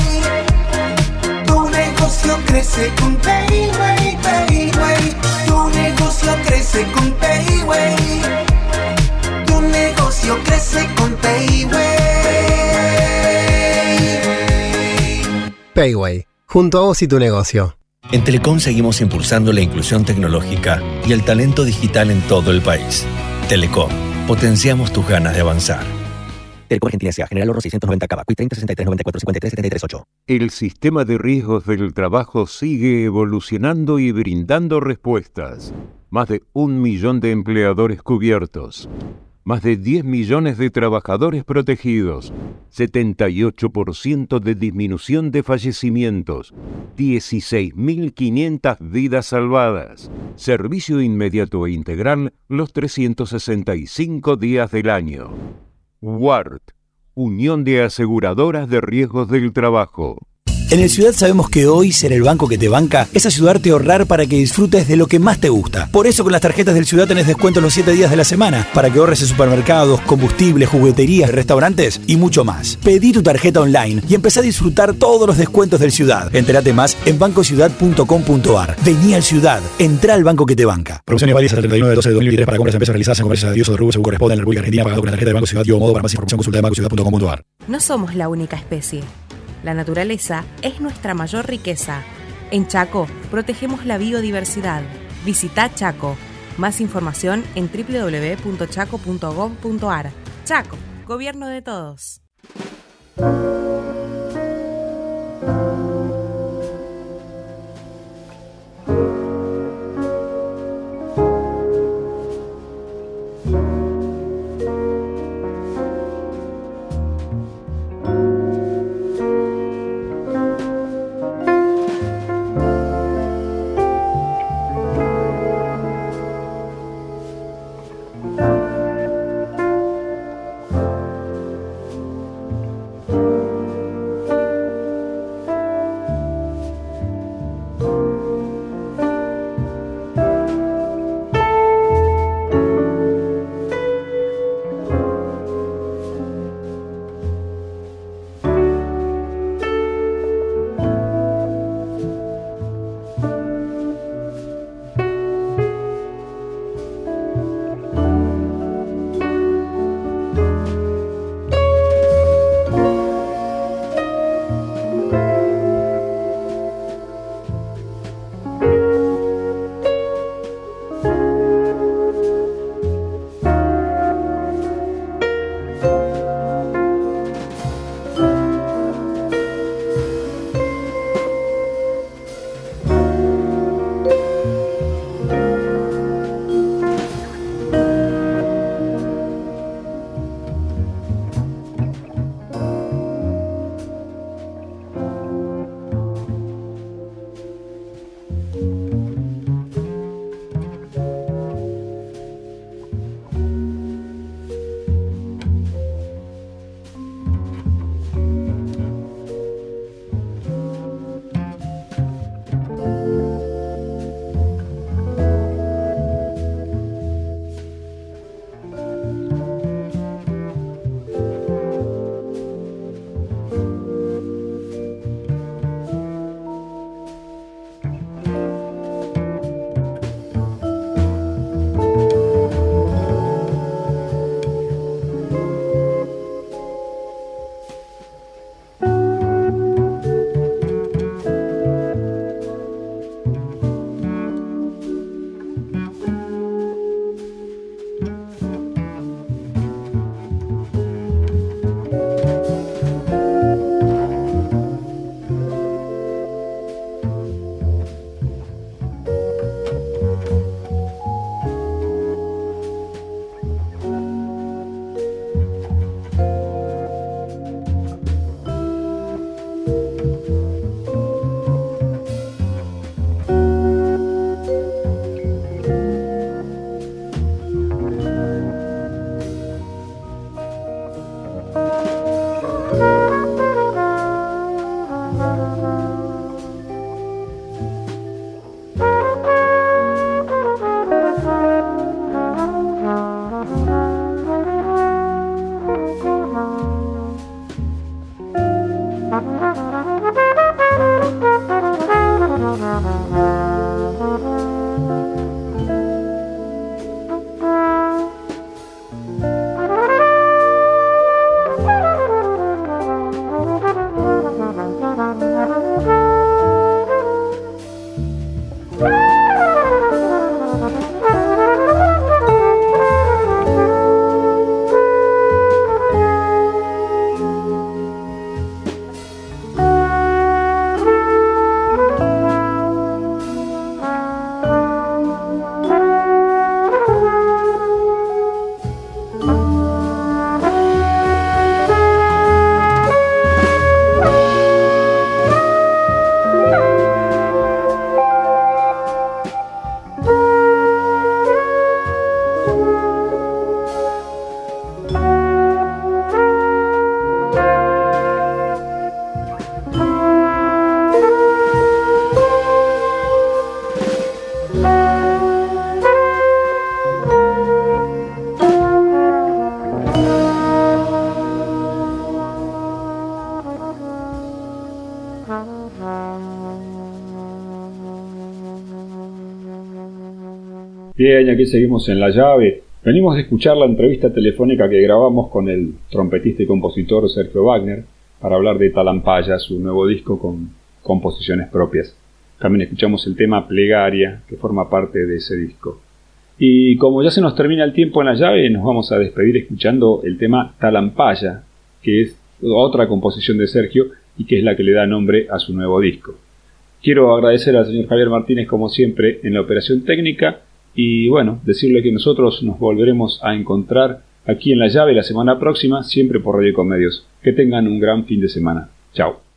Tu negocio crece con Payway, Payway. Tu negocio crece con Payway. Tu negocio crece con Payway. Payway, junto a vos y tu negocio. En Telecom seguimos impulsando la inclusión tecnológica y el talento digital en todo el país. Telecom, potenciamos tus ganas de avanzar. Telecom Argentina S.A. General Oro 690 Cava. 30 63 94 53 73 8. El sistema de riesgos del trabajo sigue evolucionando y brindando respuestas. Más de un millón de empleadores cubiertos. Más de 10 millones de trabajadores protegidos. 78% de disminución de fallecimientos. 16.500 vidas salvadas. Servicio inmediato e integral los 365 días del año. WART, Unión de Aseguradoras de Riesgos del Trabajo. En el Ciudad sabemos que hoy ser el banco que te banca es ayudarte a ahorrar para que disfrutes de lo que más te gusta. Por eso con las tarjetas del Ciudad tenés descuento los 7 días de la semana para que ahorres en supermercados, combustibles, jugueterías, restaurantes y mucho más. Pedí tu tarjeta online y empezá a disfrutar todos los descuentos del Ciudad. Entérate más en bancociudad.com.ar. Vení al Ciudad, entra al banco que te banca. Promociones válidas hasta el 31 de 12 de 2023 para compras empresas realizadas en comercios de Dios o de Rubio según corresponde en la República Argentina pagado con la tarjeta de Banco Ciudad y modo para más información consulta de bancociudad.com.ar. No somos la única especie. La naturaleza es nuestra mayor riqueza. En Chaco protegemos la biodiversidad. Visita Chaco. Más información en www.chaco.gov.ar. Chaco, gobierno de todos. Aquí seguimos en la llave. Venimos de escuchar la entrevista telefónica que grabamos con el trompetista y compositor Sergio Wagner para hablar de Talampaya, su nuevo disco con composiciones propias. También escuchamos el tema Plegaria, que forma parte de ese disco. Y como ya se nos termina el tiempo en la llave, nos vamos a despedir escuchando el tema Talampaya, que es otra composición de Sergio y que es la que le da nombre a su nuevo disco. Quiero agradecer al señor Javier Martínez, como siempre, en la operación técnica y bueno, decirle que nosotros nos volveremos a encontrar aquí en La Llave la semana próxima, siempre por Radio Comedios. Que tengan un gran fin de semana. Chao.